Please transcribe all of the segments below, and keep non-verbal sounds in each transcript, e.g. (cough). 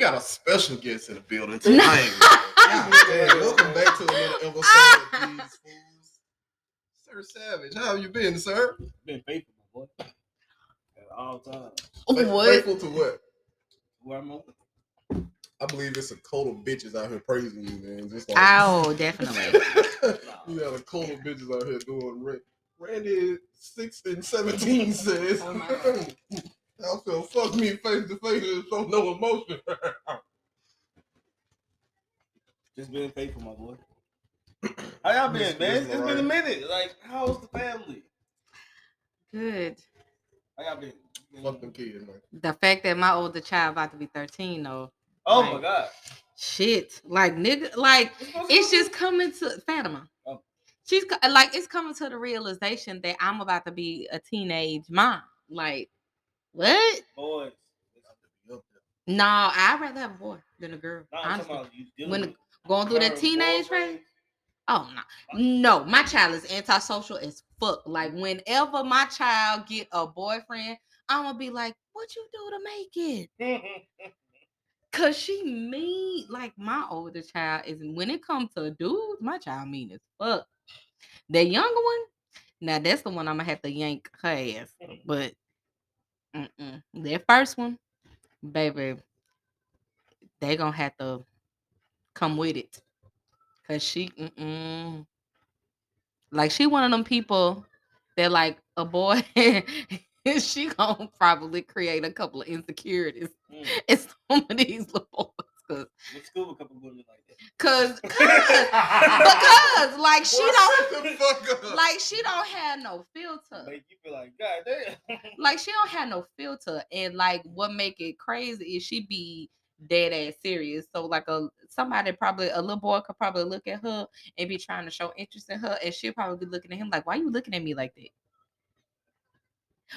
got a special guest in the building (laughs) tonight. Welcome back to another episode of (laughs) These Fools. Sir Savage, how have you been, sir? Been faithful, my boy. At all times. What? Faithful to what? Where I'm at. I believe it's a coat of bitches out here praising you, man. Just like Oh, (laughs) definitely. you got a coat of bitches out here doing Randy six and seventeen says. Oh my God. I feel fuck me face to face and show no emotion. (laughs) Just being faithful, my boy. How y'all been, man? Miss It's been a minute. Like, how's the family? Good. How y'all been? fuck them kids, man. The fact that my older child about to be 13 though. Oh Right. my god. Shit. Like nigga like it's just coming to Fatima. Oh. She's like it's coming to the realization that I'm about to be a teenage mom. Like, what? boys. No, I'd rather have a boy than a girl. No, honestly. When Going through that teenage phase. Oh no, no, my child is antisocial as fuck. Like whenever my child get a boyfriend, I'm gonna be like, "What you do to make it?" (laughs) Cause she mean. Like my older child is. When it comes to dudes, my child mean as fuck. The younger one, now that's the one I'm gonna have to yank her ass. But mm-mm. that first one, baby, they gonna have to come with it. Cause she, mm-mm. like she one of them people that like a boy, (laughs) she gonna probably create a couple of insecurities Mm. (laughs) in some of these little boys. Cause, What school a couple women like that? cause, (laughs) cause, because like she Boy, don't, shut the fuck up. like she don't have no filter. Make you feel like, God damn. (laughs) like she don't have no filter and like what make it crazy is she be dead ass serious so like a somebody probably a little boy could probably look at her and be trying to show interest in her and she'll probably be looking at him like why you looking at me like that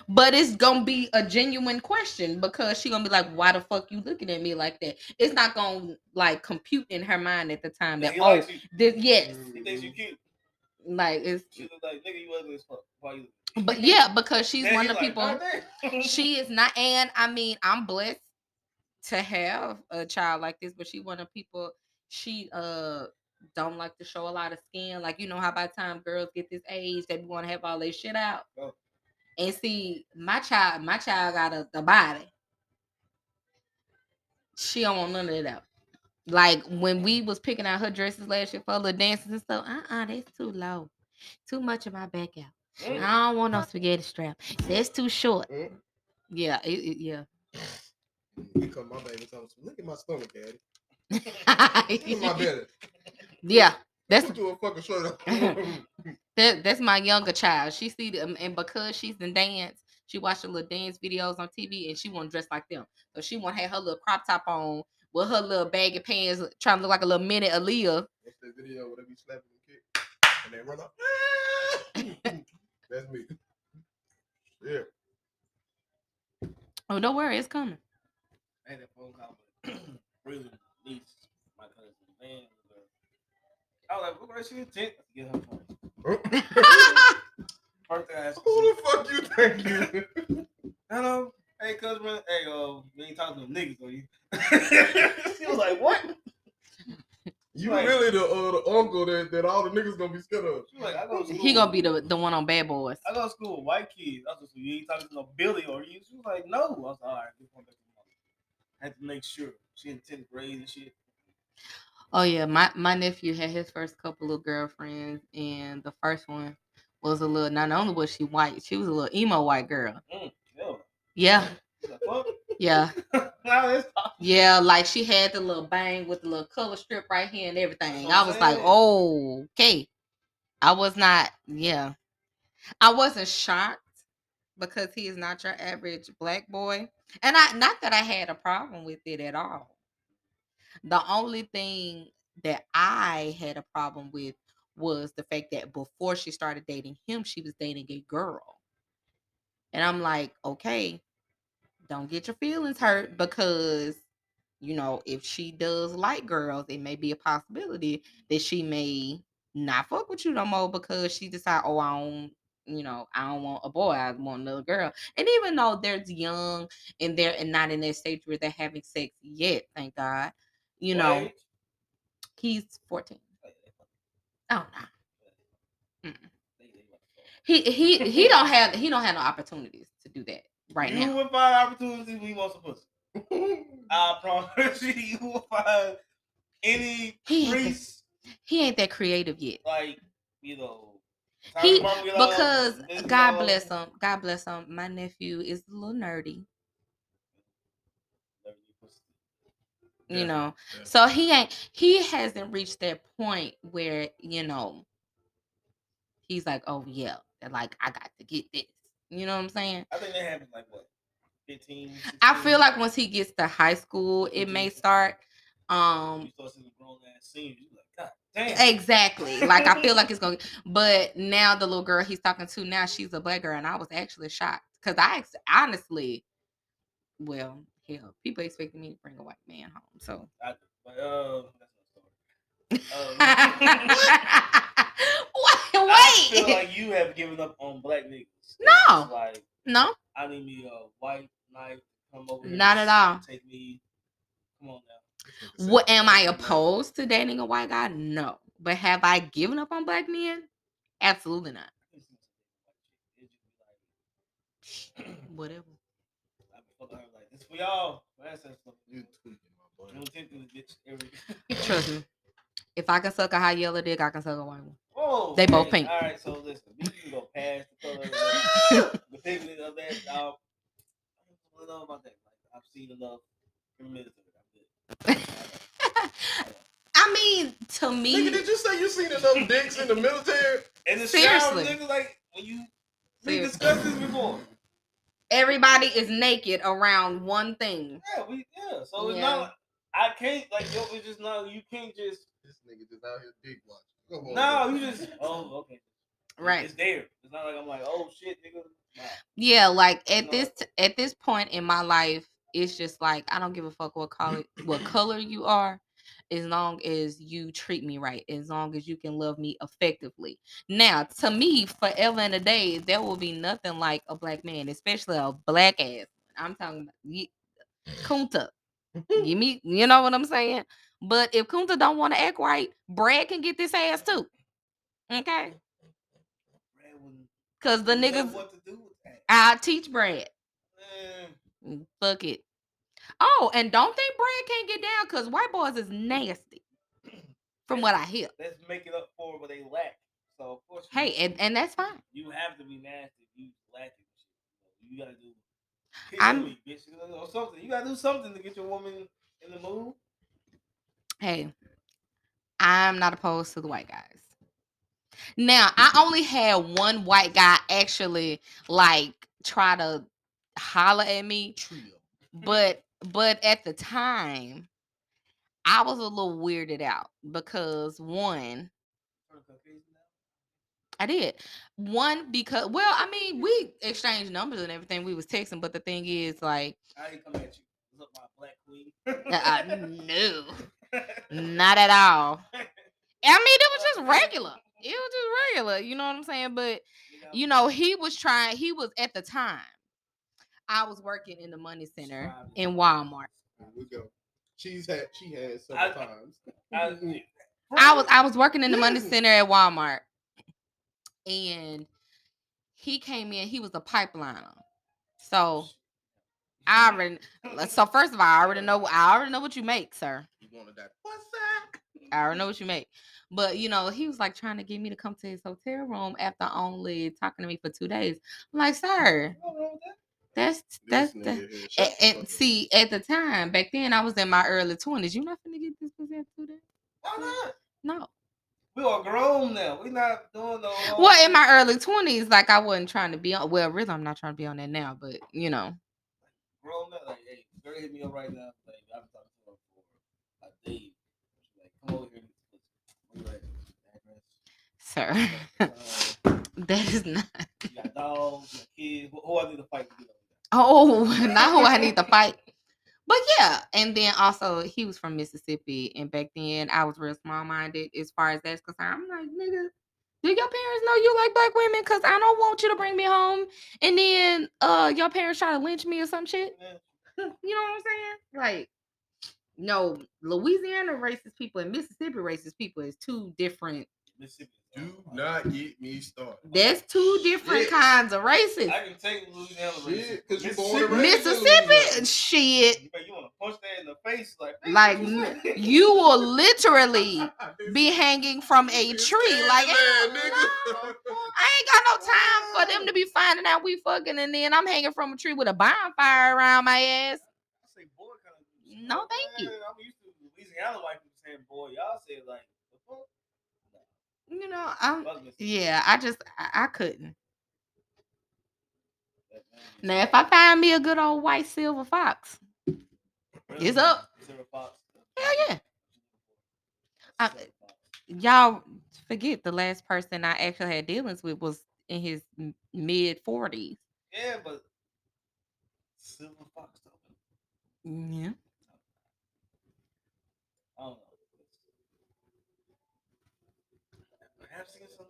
but it's gonna be a genuine question because she gonna be like why the fuck you looking at me like that it's not gonna like compute in her mind at the time that oh this yes He thinks you cute. like it's She like, nigga, you ugly as fuck. Why you? but yeah because she's Then one of the like, people (laughs) she is not and i mean i'm blessed to have a child like this but she one of the people she uh don't like to show a lot of skin like you know how by the time girls get this age they want to have all their shit out Oh. And see my child my child got a, a body she don't want none of that out like when we was picking out her dresses last year for the dances and stuff uh-uh that's too low too much of my back out Mm. I don't want no spaghetti strap. That's too short. Mm. Yeah, it, it- yeah. Here come my baby telling me, look at my stomach, daddy. (laughs) Look at my belly. yeah, that's Put you a fucking shirt on. (laughs) that, that's my younger child. She see them, and because she's in dance, she watch the little dance videos on TV, and she want to dress like them. So she want to have her little crop top on with her little baggy pants, trying to look like a little mini Aaliyah. What's that video where they be slapping the kid and they run up? (laughs) That's me. Yeah. Oh, don't worry, it's coming. I had that phone call with (clears throat) really niece, my cousin. Man, I was like, what was she intent to get her phone? First thing I Who the fuck you think you? hello, hey cousin, hey, uh, you ain't talking to them niggas, are you? (laughs) she was like, what? You Right. really the uh, the uncle that, that all the niggas gonna be scared of. She was like, I go. He gonna be the, the one on Bad Boys. I go to school with white kids. I was like, you ain't talking to no Billy or you? She was like, no. I was like, all right, get one back to mom. I had to make sure she in tenth grade and shit. Oh yeah, my my nephew had his first couple of girlfriends, and the first one was a little. Not only was she white, she was a little emo white girl. Mm, yeah. Yeah, yeah, (laughs) yeah. Like she had the little bang with the little color strip right here and everything. I was like, oh, okay. I was not. Yeah, I wasn't shocked because he is not your average black boy, and I not that I had a problem with it at all. The only thing that I had a problem with was the fact that before she started dating him, she was dating a girl. And I'm like, okay, don't get your feelings hurt because, you know, if she does like girls, it may be a possibility that she may not fuck with you no more because she decide, oh, I don't you know, I don't want a boy, I want another girl. And even though they're young and they're and not in that stage where they're having sex yet, thank God, you know, he's 14. Oh no. Mm-mm. Want. He he he don't have he don't have no opportunities to do that right you now. will find opportunities when he wants a pussy. (laughs) I promise you, you will find any He- priest He ain't that creative yet. like you know. He- Because God bless him, God bless him. My nephew is a little nerdy, Never knew pussy. You know. Yeah. So he ain't he hasn't reached that point where, you know, he's like, oh yeah, like I got to get this. You know what I'm saying? I think that happens like what, 15, I feel like once he gets to high school, it may start. Um start grown ass scenes. You like, God damn. exactly. Like I feel like it's going (laughs) but now the little girl he's talking to now, she's a black girl, and I was actually shocked. Cause I honestly, well, hell, people expected me to bring a white man home. So I. But uh, that's no story. Um, (laughs) wait, I feel like you have given up on black niggas. No. Like no, I need me a white to come over. Not at all. Take me. Come on now. what am I opposed to dating a white guy? No. But have I given up on black men? Absolutely not. Whatever. I be fucking her like this for y'all. My ancestors. You tweaking, my boy. June 10th is bitch every. Trust me. If I can suck a high yellow dick, I can suck a white one. Whoa, They both pink. All right, so listen, we can go past the color, of the, (laughs) the pigment of that. Um, I don't know about that. Like, I've seen enough in the military. I'm good. (laughs) I mean, to Nigga, me, did you say you seen enough dicks in the military? And the Seriously. shower, nigga, like when you we discussed this before. Everybody is naked around one thing. Yeah, we yeah. So it's Yeah. not. Like, I can't like yo. It's just not. You can't just. This nigga just out here dick watching. Come on, No, you just. (laughs) Oh, okay. Right. It's there. It's not like I'm like, oh shit, nigga. Nah. Yeah, like at No. this at this point in my life, it's just like I don't give a fuck what color what color you are, as long as you treat me right, as long as you can love me effectively. Now, to me, forever and a day, there will be nothing like a black man, especially a black ass. I'm talking about Kunta. (laughs) You me, you know what I'm saying? But if Kunta don't want to act right, Brad can get this ass too. Okay, cause the niggas, What to do with that? I'll teach Brad. Man, Mm, Fuck it. Oh, and don't think Brad can't get down because white boys is nasty. From what I hear. let's make it up for what they lack. So of course. you- Hey, and, and that's fine. you have to be nasty. if You lacking. You gotta do. I'm- me, bitch, or something. You gotta do something to get your woman in the mood. Hey, I'm not opposed to the white guys. Now, I mm-hmm. only had one white guy actually like try to holler at me, but but at the time, I was a little weirded out because one, For the Caucasian now. I did. One because well, I mean, we exchanged numbers and everything. We was texting, but the thing is, like, I ain't come at you. Up, my black queen? uh, no, (laughs) not at all. I mean, it was just regular. It was just regular. You know what I'm saying? But you know, he was trying. He was at the time. I was working in the money center in Walmart. Here we go. She's had she had several I- times. I, (laughs) I was I was working in the money center at Walmart, and he came in. He was a pipeliner. So I already. Uh, so first of all, I already know. I already know what you make, sir. You wanted that? What's that? I already know what you make. But you know, he was like trying to get me to come to his hotel room after only talking to me for two days. I'm like, sir, Nothing wrong with that. that's that's This that. nigga here, shut And, the and see, at the time back then, I was in my early twenties. You not finna get this pussy after two days? Why not? No. We are grown now. We not doing no. whole Well, in my early twenties, like I wasn't trying to be on. Well, really, I'm not trying to be on that now. But you know, grown up, like, hey, girl, hit me up right now. Like, I've been talking to her for a day. She's like, come over here. and get this pussy. Where you at? sir, Address. (laughs) Uh, that is not. you got dogs, you got kids. Who, who I need to fight to get over there? Oh, (laughs) not who I need to fight. But yeah, and then also he was from Mississippi, and back then I was real small minded as far as that's concerned. I'm like, nigga, Do your parents know you like black women? Cause I don't want you to bring me home and then uh your parents try to lynch me or some shit. (laughs) You know what I'm saying? Like, no, Louisiana racist people and Mississippi racist people is two different. Mississippi. Do not get me started. That's two different Shit. kinds of racist. I can take Louisiana. Shit, racist. 'cause you born and raised- Mississippi, shit. You, you want to punch that in the face like Like you will literally (laughs) be hanging from a tree. Like, man, ain't no- I ain't got no time for them to be finding out we fucking, and then I'm hanging from a tree with a bonfire around my ass. I say boy kind of. No, thank you. I'm used to Louisiana white people saying boy. Y'all say like the fuck. You know, I'm. Yeah, I just I, I couldn't. That man is- Now, if I find me a good old white silver fox, it's up. Silver Fox. Hell yeah. I- y'all forget the last person I actually had dealings with was in his mid forties. Yeah, but Silver Fox though. Yeah. I don't know. Perhaps seen some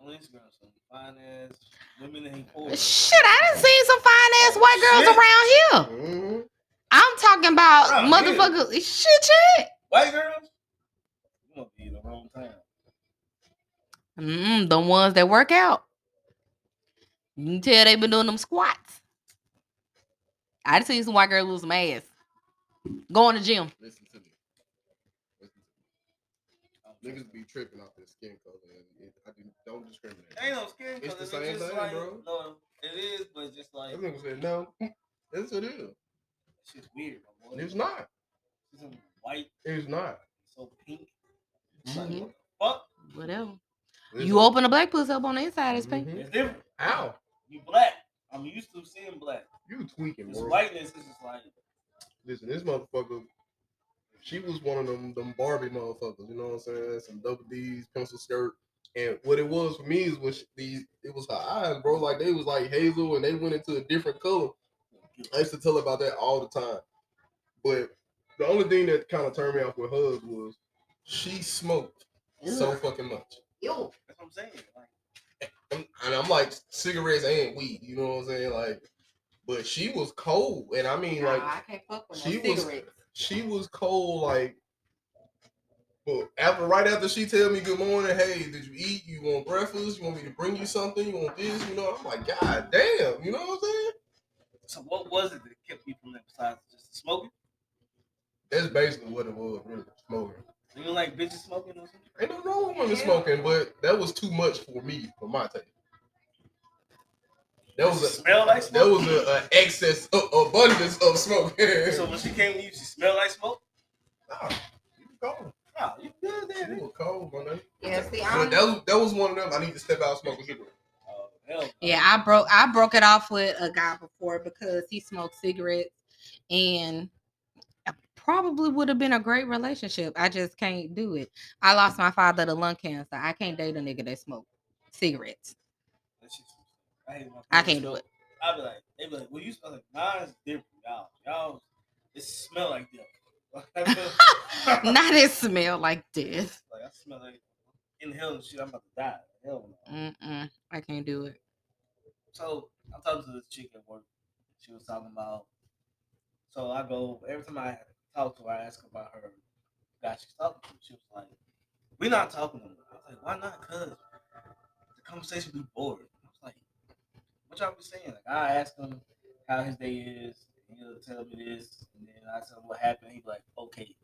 on Instagram, some fine ass women that he pulled. Shit, I done seen some fine ass white girls Shit. around here. Mhm. I'm talking about Around here? motherfuckers. Shit, shit. White girls? You must be in the wrong town. Mm, the ones that work out. You can tell they been doing them squats. I just seen some white girls lose some ass. Going to gym. Listen to me. Listen to me. Niggas be tripping off their skin color, and it, I do, don't discriminate. Ain't no skin It's color. the same just thing, like, bro. No, it is, but it's just like That nigga said no. (laughs) That's what it is. shit's weird, my boy. It's not. It's some white, It's not. so pink. It's like, what the fuck? Whatever. It's You open a black pussy up on the inside, it's pink. Mhm. It's different. Ow. You black. I'm used to seeing black. You tweaking, This bro. whiteness is just like Listen, this motherfucker, she was one of them them Barbie motherfuckers. You know what I'm saying? Some double D's, pencil skirt, and what it was for me is was these. It was her eyes, bro. Like they was like hazel, and they went into a different color. I used to tell her about that all the time. But the only thing that kind of turned me off with hers was she smoked so fucking much. Yo. that's what I'm saying. Like And and I'm like cigarettes and weed. You know what I'm saying? Like, but she was cold, and I mean like I can't fuck with she was- she was cold like but after right after she tell me good morning, hey, did you eat? You want breakfast? You want me to bring you something? You want this? You know, I'm like, God damn, you know what I'm saying? so what was it that kept you from that besides just smoking? That's basically what it was, really, smoking. You don't like bitches smoking or something? Ain't no wrong with women smoking, but that was too much for me, for my taste. That was a smell like that smoke. was a, a excess of abundance of smoke. (laughs) so when she came to you, she smelled like smoke. nah, you cold. Nah, you good She there. was cold, my nigga. Yeah, see, But I'm, that was that was one of them. I need to step out smoking cigarette. Oh hell. no. yeah, I broke I broke it off with a guy before because he smoked cigarettes and I probably would have been a great relationship. I just can't do it. I lost my father to lung cancer. I can't date a nigga that smoke cigarettes. That I, I can't do it. I'd be like, they be like, well, you smell like mine's different, y'all. Y'all, it smell like (laughs) (laughs) like Not it smell like this. Like I smell like inhaling shit. I'm about to die. Hell no. Mm-mm, I can't do it. So I'm talking to this chick at work. She was talking about. So I go every time I talk to her, I ask her about her guy she's talking to. She was like, "We're not talking to her." I was like, "Why not?" Cause the conversation be boring. I was like, be saying?" Like I ask him how his day is, he'll tell me this, and then I tell him what happened. He be like, "Okay."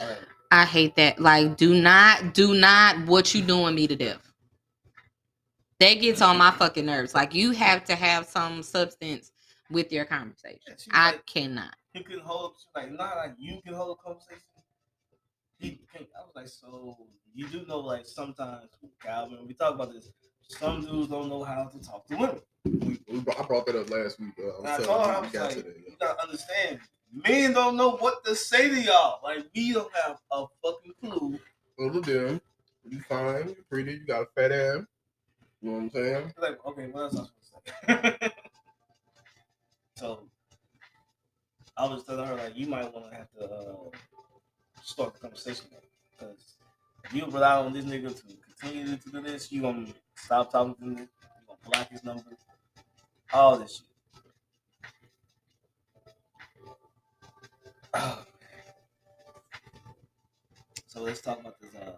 Right. I hate that. Like, do not, do not what you doing me to death. That gets on my fucking nerves. Like, you have to have some substance with your conversation. Was I like, cannot. You couldn't hold. Like, not like you can hold a conversation. He. I was like, so you do know, like sometimes Calvin, we talk about this. Some dudes don't know how to talk to women. We, we, I brought that up last week. Uh, I told her, I telling you was like, you gotta understand, men don't know what to say to y'all. Like we don't have a fucking clue. Little dim. You fine, you pretty, you got a fat ass. You know what I'm saying? Like, okay, what else I supposed to say? (laughs) so I was telling her like, you might want to have to uh, start the conversation because you rely on this nigga to continue to do this, you gonna stop talking to him, you gonna block his number, all this shit. Oh, so let's talk about this uh,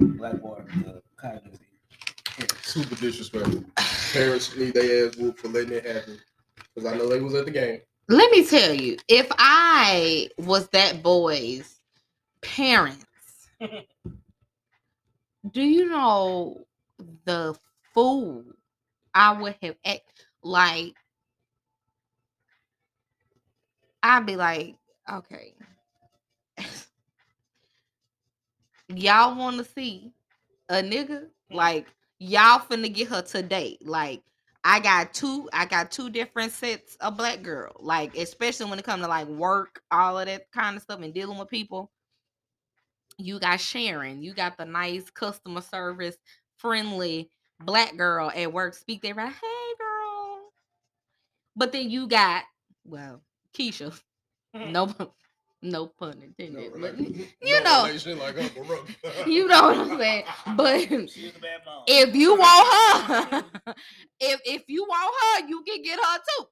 black boy the kind of Super disrespectful. Parents need their ass whooped for letting it happen. Because I know they was at the game. Let me tell you, if I was that boy's parents, (laughs) do you know the fool I would have act like? I'd be like, okay, y'all want to see a nigga like y'all finna get her today, like. I got two. I got two different sets of black girl. Like especially when it comes to like work, all of that kind of stuff, and dealing with people. You got Sharon. You got the nice customer service, friendly black girl at work. Speak they right. Hey, girl. But then you got well, Keisha. No, no pun intended. like, but no you know, like you know what I'm saying. But (laughs) She's a bad mom. if you want her, (laughs) (laughs) if if you want her, you can get her too.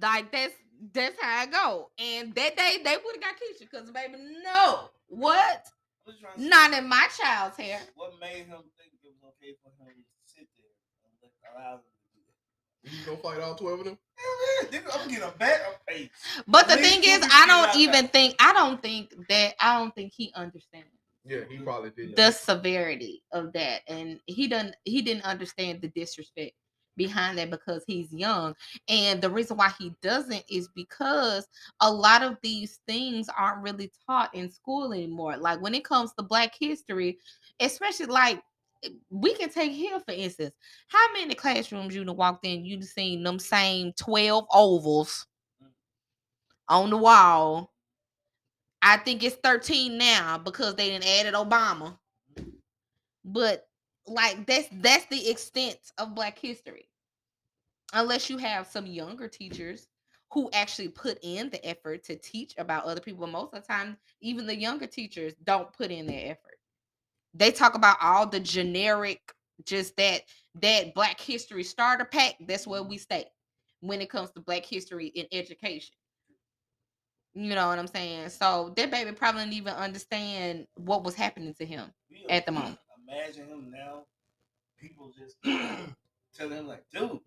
Like that's that's how I go. And that day they would have got Keisha because baby, no, what? I'm just trying to see Not in my child's hair. What made him think it was okay for him to sit there and let- allow them to do that? You gonna fight all 12 of them? (laughs) Hell yeah, I'm getting a bet. Hey, But the thing is, I don't even there. think I don't think that I don't think he understands Yeah, he probably did. the severity of that, and he doesn't he didn't understand the disrespect behind that because he's young. And the reason why he doesn't is because a lot of these things aren't really taught in school anymore. Like when it comes to Black history, especially like eh, we can take here for instance. How many classrooms you done walked in, you done seen them same 12 ovals on the wall. I think it's 13 now because they didn't added Obama. But like that's that's the extent of black history. Unless you have some younger teachers who actually put in the effort to teach about other people. Most of the time, even the younger teachers don't put in their effort. They talk about all the generic, just that that black history starter pack. That's where we stay when it comes to black history in education. You know what I'm saying? So that baby probably didn't even understand what was happening to him. At the moment. Imagine him now. People just (clears throat) telling him like, dude,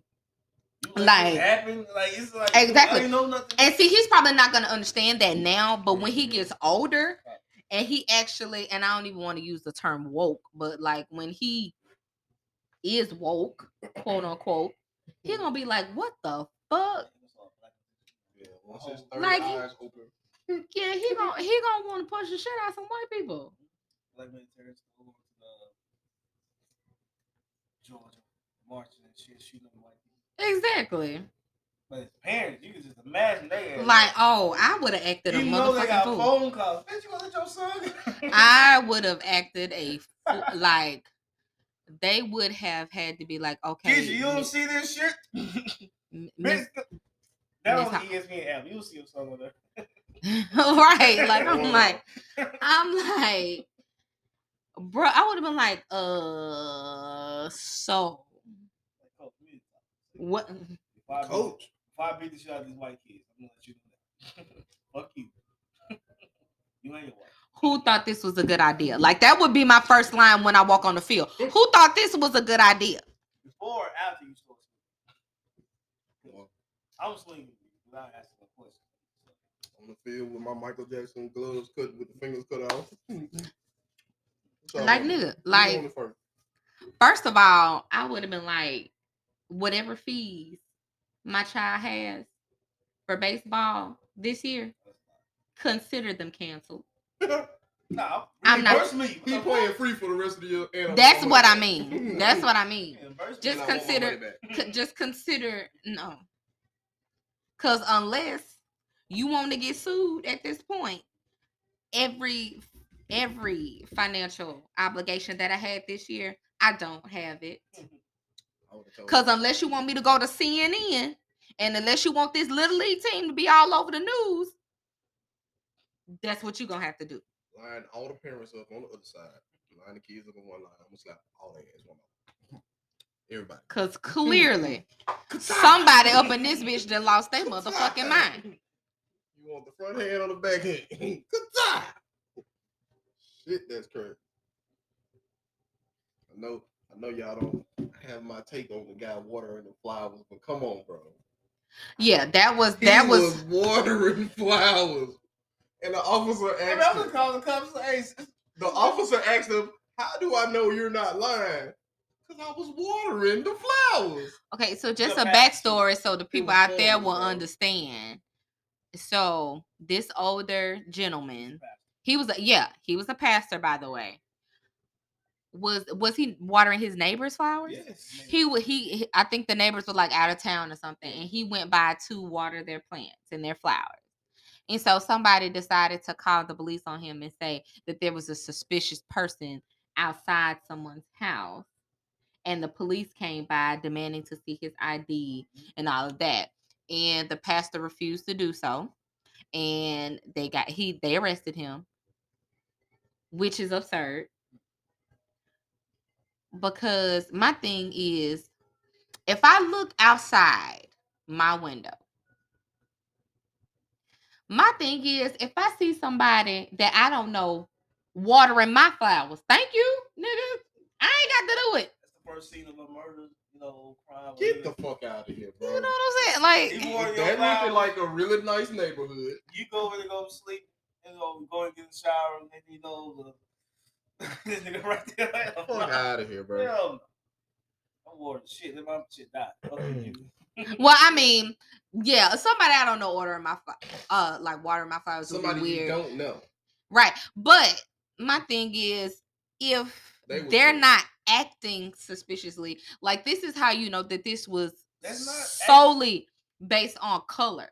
Like- this happen. Like it's like Exactly. I know nothing. And see, he's probably not gonna understand that now, but when he mm-hmm. gets older and he actually, and I don't even want to use the term woke, but like when he is woke, quote unquote, he's gonna be like, what the fuck? Yeah, once Like- eyes open. Yeah, he gonna he gonna want to punch the shit out of some white people. Like when terrorists go over to the Georgia marching and shit, shooting them white people. Exactly. But his parents, you can just imagine they had- Like, oh, I would have acted a you know they got fool. phone calls. Bitch, you gonna let your son? I would have acted a fool. like they would have had to be like, okay, Keisha, you don't see this shit? m- (laughs) Bitch, miss- that Miss was Ho- the ESPN app. You'll see with her. (laughs) right? Like I'm (laughs) like, I'm like, bro. I would have been like, uh, so Coach, we need to talk. what? (laughs) If I beat- Coach. If I beat the shit out of these white kids, I'm gonna let you know that. (laughs) Fuck you. (laughs) you ain't white. Who thought this was a good idea? Like that would be my first line when I walk on the field. Who thought this was a good idea? Before or after you start swinging? Well, I'm swinging without asking a question. on the field with my Michael Jackson gloves cut with the fingers cut off. So, Like who nigga, like first? first of all, I would have been like, whatever fees my child has for baseball this year, consider them canceled. (laughs) Nah, I'm not- me. He playing free for the rest of the year. And I want (laughs) That's what I mean. That's what I mean. Just And I want my consider- money. (laughs) C- just consider no because unless you want to get sued at this point every every financial obligation that i had this year i don't have it mm-hmm. I would've told because unless you want me to go to cnn and unless you want this little league team to be all over the news that's what you're gonna have to do line all the parents up on the other side, line the kids up on one line. I'm gonna slap all their ass one. (laughs) Everybody. Cause (laughs) clearly somebody up in this bitch that lost their motherfucking mind. You want the front hand or the back hand? (laughs) Good time. Shit, that's crazy. I know, I know y'all don't have my take on the guy watering the flowers, but come on, bro. Yeah, that was He that was, watering (laughs) flowers, and the officer Hey, asked I'm him, call the cops. Hey, the officer asked him, "How do I know you're not lying?" Because I was watering the flowers. okay. So just The a back- backstory so the people out there will understand. So this older gentleman, he was a, yeah, he was a pastor by the way. Was was he watering his neighbor's flowers? Yes. he would he he- i think the neighbors were like out of town or something and he went by to water their plants and their flowers and so somebody decided to call the police on him and say that there was a suspicious person outside someone's house and the police came by demanding to see his id mm-hmm. and all of that and the pastor refused to do so and they got he they arrested him which is absurd because my thing is if I look outside my window, my thing is if I see somebody that I don't know watering my flowers, thank you, nigga. I ain't got to do it. That's the first scene of a murder, no know, crime. Get the fuck out of here, bro. You know what I'm saying? Like, You water If your that looking like a really nice neighborhood. you go over there, go to sleep and go, go and get in the shower, and then you know the (laughs) this nigga right there. Like, Fuck out of here, bro. Hell no. I'm worried. Shit, let my shit die. Fuck you. (laughs) well, I mean, yeah, somebody I don't know ordering my fl- uh like watering my flowers would Somebody be you weird, don't know. right? But my thing is, if they they're say- not acting suspiciously. Like this is how you know that this was That's not act- solely based on color.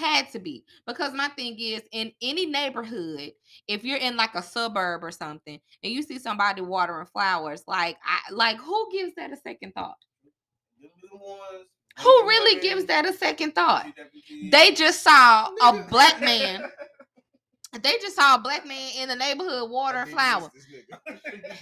Had to be because my thing is in any neighborhood, if you're in like a suburb or something, and you see somebody watering flowers, like I like who gives that a second thought? Them be the ones- Who really gives that a second thought? They just saw (laughs) a black man. They just saw a black man in the neighborhood I watering flowers. miss this nigga.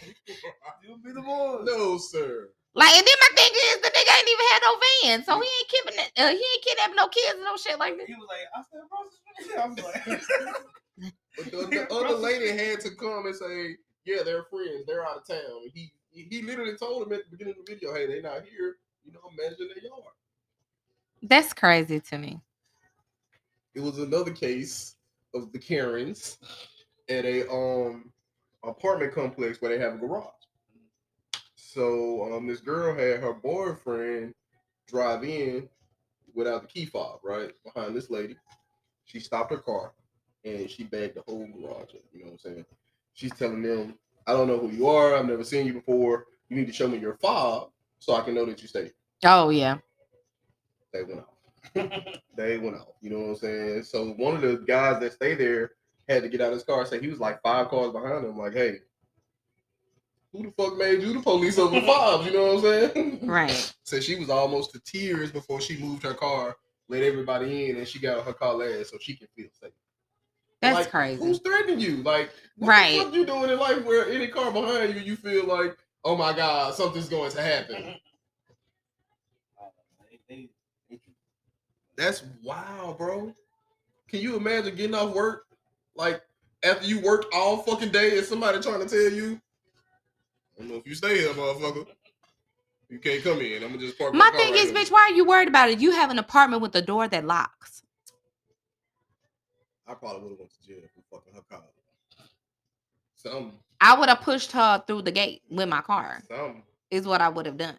You be the ones. no, sir. Like, and then my thing is, the nigga ain't even had no van, so he ain't kidnapping, uh, he ain't kidnapping no kids and no shit like that. He was like, I said, bro, I was like, (laughs) (laughs) But the, the other lady had to come and say, "Yeah, they're friends. They're out of town." He he literally told him at the beginning of the video, "Hey, they're not here. You know, managing their yard." That's crazy to me. It was another case of the Karens at a um apartment complex where they have a garage. So um this girl had her boyfriend drive in without the key fob, right? Behind this lady. She stopped her car and she bagged the whole garage up. You know what I'm saying? She's telling them, I don't know who you are, I've never seen you before. You need to show me your fob so I can know that you stay. Oh yeah. They went off. (laughs) they went off. You know what I'm saying? So one of the guys that stayed there had to get out of his car. Say he was like five cars behind him. Like, hey, who the fuck made you the police over the fobs? You know what I'm saying? (laughs) Right. So she was almost to tears before she moved her car, let everybody in, and she got her car last so she can feel safe. That's Like, crazy. Who's threatening you? Like, what Right. the fuck you doing in life where any car behind you, you feel like, oh my god, something's going to happen? That's wild, bro. Can you imagine getting off work, like after you worked all fucking day, and somebody trying to tell you, don't know if you stay here, motherfucker. You can't come in. I'm gonna just park My car thing right is, here." bitch, why are you worried about it? You have an apartment with a door that locks. I probably would have went to jail for fucking her car. Some, I would have pushed her through the gate with my car. some, Is what I would have done.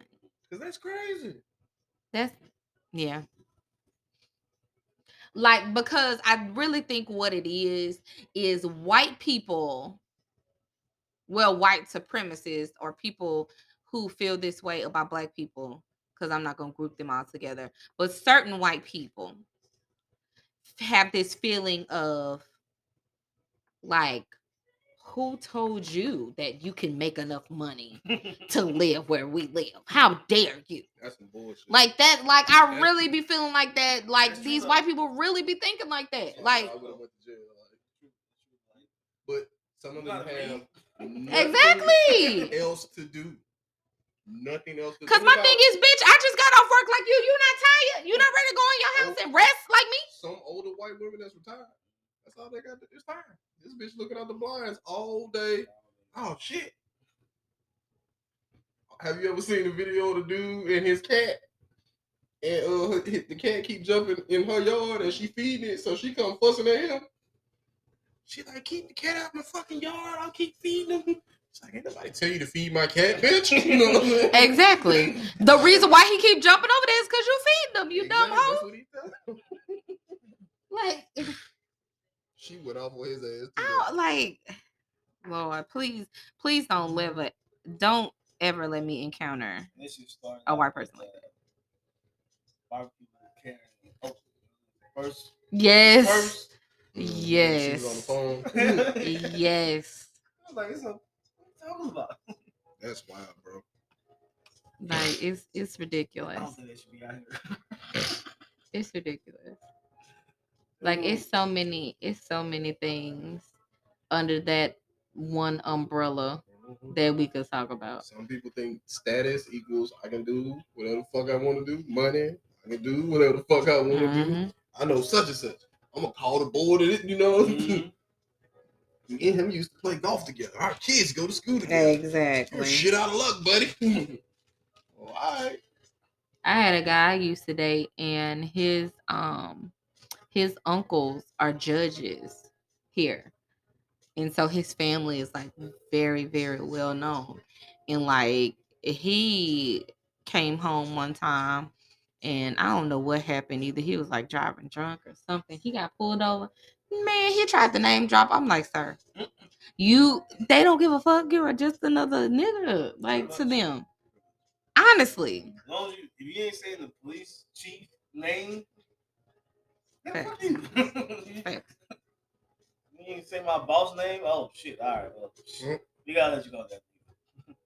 because that's crazy. That's yeah. Like because I really think what it is is white people, well, white supremacists or people who feel this way about black people, because I'm not gonna group them all together, but certain white people have this feeling of like, who told you that you can make enough money (laughs) to live where we live? How dare you? That's some bullshit. Like that, like I That's- really be feeling like that. Like That's these true, white people really be thinking like that. Like, I went to jail. Like, but Some of them have leave. nothing Exactly. Nothing (laughs) else to do. Nothing else to do. Cause my thing is, bitch, I just got off work like you. You not tired? You not ready to go in your house and rest like me? some older white women that's retired. That's all they got. To, it's time. This bitch looking out the blinds all day. Oh shit. Have you ever seen the video of the dude and his cat? And uh, the cat keep jumping in her yard and she feeding it, so she come fussing at him. She like, keep the cat out of my fucking yard. I'll keep feeding him. It's like, ain't nobody tell you to feed my cat, (laughs) bitch. (laughs) You know what I'm saying? Exactly. The reason why he keep jumping over there is because you feed them, you dumb Exactly, hoe. That's what he. (laughs) Like, She went off with his ass. too, I don't like. Lord, please, please don't live mm-hmm. it. Don't ever let me encounter. This shit started A white person like Barbecue carrying first, Yes. first. Yes. She was on the phone. (laughs) yes. I was like, it's a, what you talking about? That's wild, bro. Like it's it's I ridiculous. don't think they should be out here. (laughs) It's ridiculous. Like it's so many, it's so many things under that one umbrella Mhm. that we could talk about. Some people think status equals I can do whatever the fuck I want to do. Money, I can do whatever the fuck I want to do. Mhm. I know such and such. I'm gonna call the board of it, you know. Mhm. (laughs) Me and him used to play golf together. Our kids go to school together. You're Exactly. shit out of luck, buddy. (laughs) well, all right. I had a guy I used to date, and his um his uncles are judges here, and so his family is like very very well known, and like he came home one time. And I don't know what happened. Either he was like driving drunk or something. He got pulled over. Man, he tried to name drop. I'm like, sir, you they don't give a fuck. You're just another nigga, like to them. Honestly, As long as you, if you ain't saying the police chief name, then Facts. fuck you. (laughs) you ain't say my boss name. Oh shit! All right, well, we gotta let you go. Then. (laughs)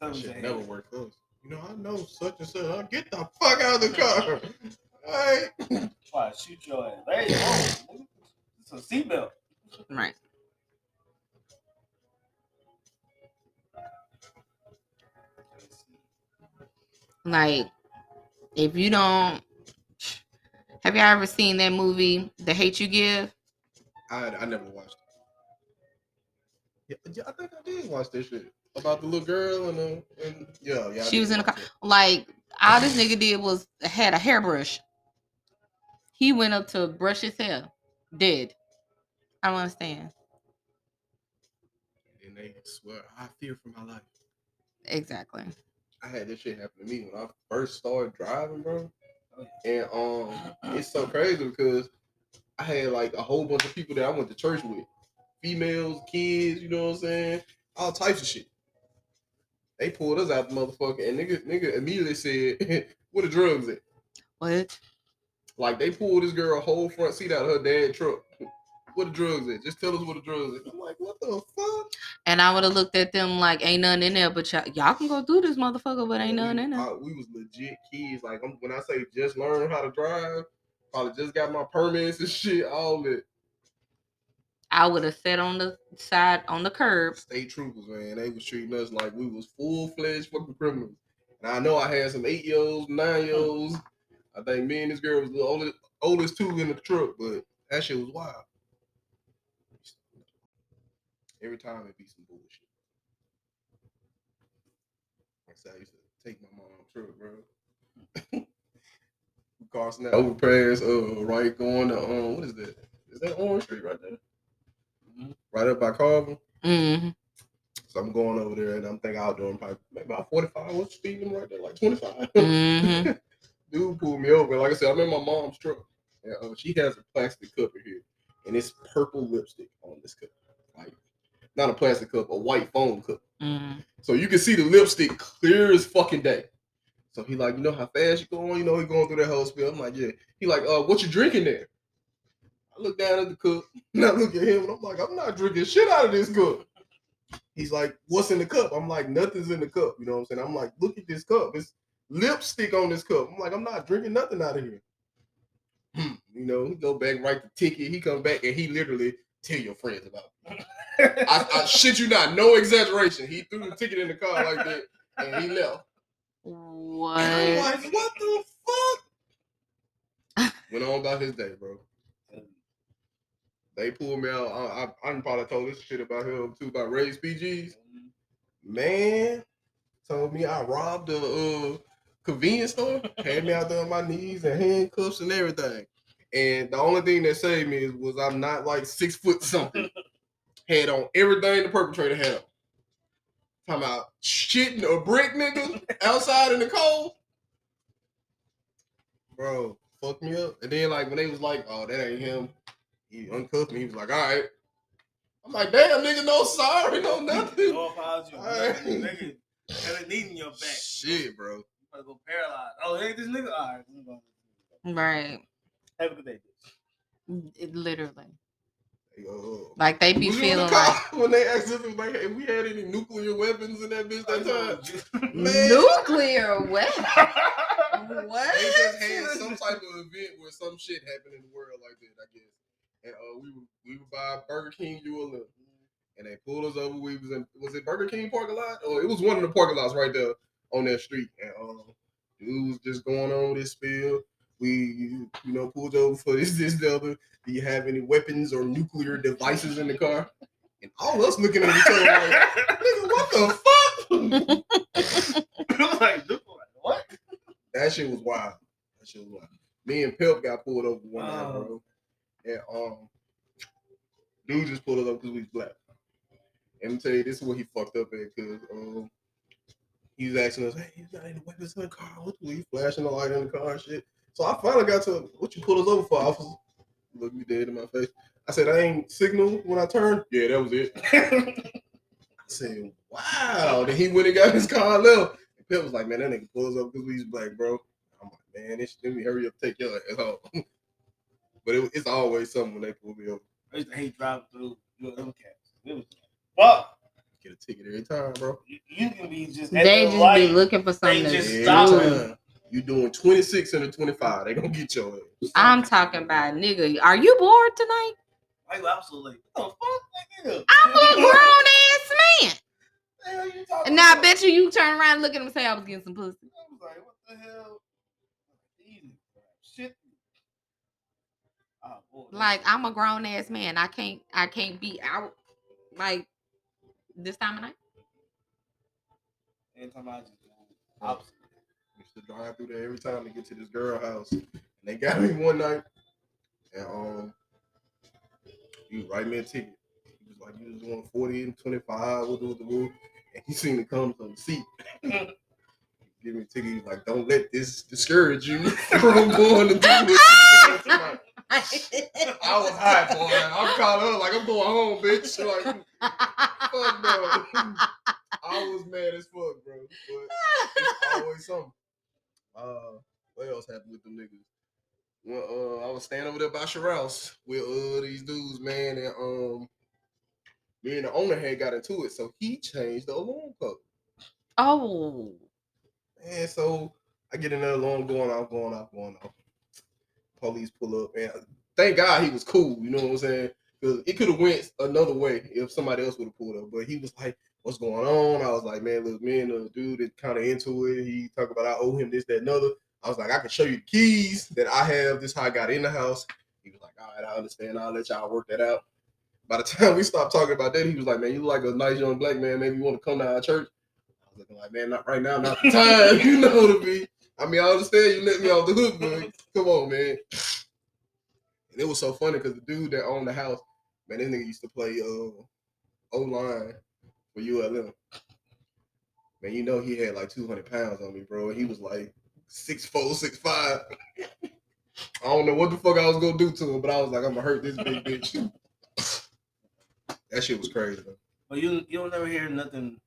That me shit never hey, worked close. You know, I know such and such. I'll get the fuck out of the car. (laughs) all right. Try to shoot your ass. Hey, it's a seatbelt. right. Like, if you don't, have you ever seen that movie, The Hate U Give? I I never watched it. Yeah, yeah, I think I did watch this shit about the little girl and uh, and yeah, yeah. I She was in a car. Like, all this nigga did was had a hairbrush. He went up to brush his hair, dead. I don't understand. And they swear I fear for my life. Exactly. I had this shit happen to me when I first started driving, bro. And um, it's so crazy because I had like a whole bunch of people that I went to church with, females, kids, you know what I'm saying, all types of shit. They pulled us out the motherfucker, and nigga, nigga immediately said, (laughs) "What the drugs at?" What? Like they pulled this girl whole front seat out of her dad's truck. What the drugs at? Just tell us what the drugs at. I'm like, what the fuck? And I would have looked at them like, ain't nothing in there, but y'all, y'all can go through this motherfucker, but ain't nothing in there. I- we was legit kids. Like I'm, when I say just learn how to drive, probably just got my permits and (laughs) shit. All that I would have sat on the side on the curb. state troopers, man, they was treating us like we was full fledged fucking criminals. And I know I had some eight year olds, nine year olds. I think me and this girl was the oldest, oldest two in the truck, but that shit was wild. Every time it be some bullshit. Like I said, I used to take my mom's truck, bro. (laughs) Crossing that overpass, uh, right going to um, what is that? Is that Orange Street right there? Mhm. Right up by Carver. hmm So I'm going over there and I'm thinking I'll do them probably about 45. What's speeding right there? Like 25. hmm (laughs) Dude pulled me over. Like I said, I'm in my mom's truck. And, uh, she has a plastic cup in here. And it's purple lipstick on this cup. Like not a plastic cup, a white foam cup. hmm So you can see the lipstick clear as fucking day. So he like, you know how fast you going? You know, he going through that whole spiel. I'm like, yeah. He like, uh, what you drinking there? I look down at the cup (laughs) and I look at him and I'm like, I'm not drinking shit out of this cup. He's like, what's in the cup? I'm like, nothing's in the cup. You know what I'm saying? I'm like, look at this cup. It's lipstick on this cup. I'm like, I'm not drinking nothing out of here. Hmm. you know, he go back, write the ticket. He come back and he literally tell your friends about it. I, I shit you not, no exaggeration. He threw the ticket in the car like that and he left. What? Like, what the fuck? Went on about his day, bro. They pulled me out. I, I, I probably told this shit about him too about raised PGs. Man, told me I robbed a uh, convenience store, had me out there on my knees and handcuffs and everything. And the only thing that saved me is was I'm not like six foot something. had on everything the perpetrator had. on. Talking about shitting a brick nigga outside in the cold. Bro, fuck me up. And then like when they was like, oh, that ain't him. He uncuffed me. He was like, all right. I'm like, damn, nigga, no sorry, no nothing. No apology. Alright. Nigga, have a knee in your back. Shit, bro. You about to go paralyzed. Oh, hey, this nigga. All right. I'm going. Right. Have a good day. It- literally. They go, uh, Like they be was you in the feeling like (laughs) when they asked us if, like, if we had any nuclear weapons in that bitch that time. (laughs) Nuclear weapon. What? (laughs) They just had some type of event where some shit happened in the world like that, I guess. And uh, we were we were by Burger King ULM, and they pulled us over. We was in was it Burger King parking lot? Or it was one of the parking lots right there on that street. And um, dude was just going on with his spill. We you know pulled over for this this the other. Do you have any weapons or nuclear devices in the car? And all us looking at each other like, nigga, what the fuck? (laughs) I was like, what? That shit was wild. That shit was wild. Me and Pep got pulled over one night, bro. And um, dude just pulled us up because we was black. And I'm tell you, this is what he fucked up at because um, he was asking us, "Hey, you got any weapons in the car?" What we flashing the light in the car and shit. So I finally got to what you pulled us over for, officer. Look me dead in my face. I said, "I ain't signal when I turned." Yeah, that was it. (laughs) I said, "Wow." Then he went and got his car and left. And Pep was like, "Man, that nigga pulled us up because we black, bro." I'm like, "Man, this let me hurry up, take your ass home." (laughs) but it, it's always something when they pull me over. I used to hate driving through your them cats. It was fuck. Get a ticket every time, bro. You, you can be just They just light. be looking for something They just stop. time. You doing 26 and a 25. They gonna get your ass. I'm talking about nigga. Are you bored tonight? Like, absolutely. What the fuck, nigga? I'm a (laughs) grown ass man. The hell you talking And now I bet you you turn around and look at him and say I was getting some pussy. I was like, what the hell? Easy. Shit. Oh, boy, that's- Like I'm a grown ass man. I can't I can't be out like this time of night. Anytime I just opposite. used to drive through there every time to get to this girl house. And they got (laughs) me one night, and um, he write me a ticket. He was like, "You was doing 40 and 25 with the, with the roof," and he seen it come from the seat. Give me a ticket. He's like, "Don't let this discourage you (laughs) from going to do (laughs) this." I was hot, boy. I'm caught up like I'm going home, bitch. Like, fuck no. I was mad as fuck, bro. But it's always something. Uh, what else happened with them niggas? Well, uh, I was standing over there by Sherrouse with uh these dudes, man, and um, me and the owner had got into it, so he changed the alarm code. oh. And so I get another alarm going off, going off, going off. Police pull up, and thank God he was cool. You know what I'm saying? Because it could have went another way if somebody else would have pulled up. But he was like, "What's going on?" I was like, "Man, look, me and the dude is kind of into it. He talked about I owe him this, that, and other." I was like, "I can show you the keys that I have. This how I got in the house." He was like, "All right, I understand. I'll let y'all work that out." By the (laughs) time we stopped talking about that, he was like, "Man, you look like a nice young black man. Maybe you want to come to our church." I was looking like, "Man, not right now. Not the time. (laughs) you know to be." I mean, I understand you let me off the hook, but come on, man. And it was so funny because the dude that owned the house, man, this nigga used to play uh O line for ULM. Man, you know he had like 200 pounds on me, bro. He was like six four, six five. I don't know what the fuck I was gonna do to him, but I was like, I'm gonna hurt this big bitch. (laughs) that shit was crazy. Though. But you you don't never hear nothing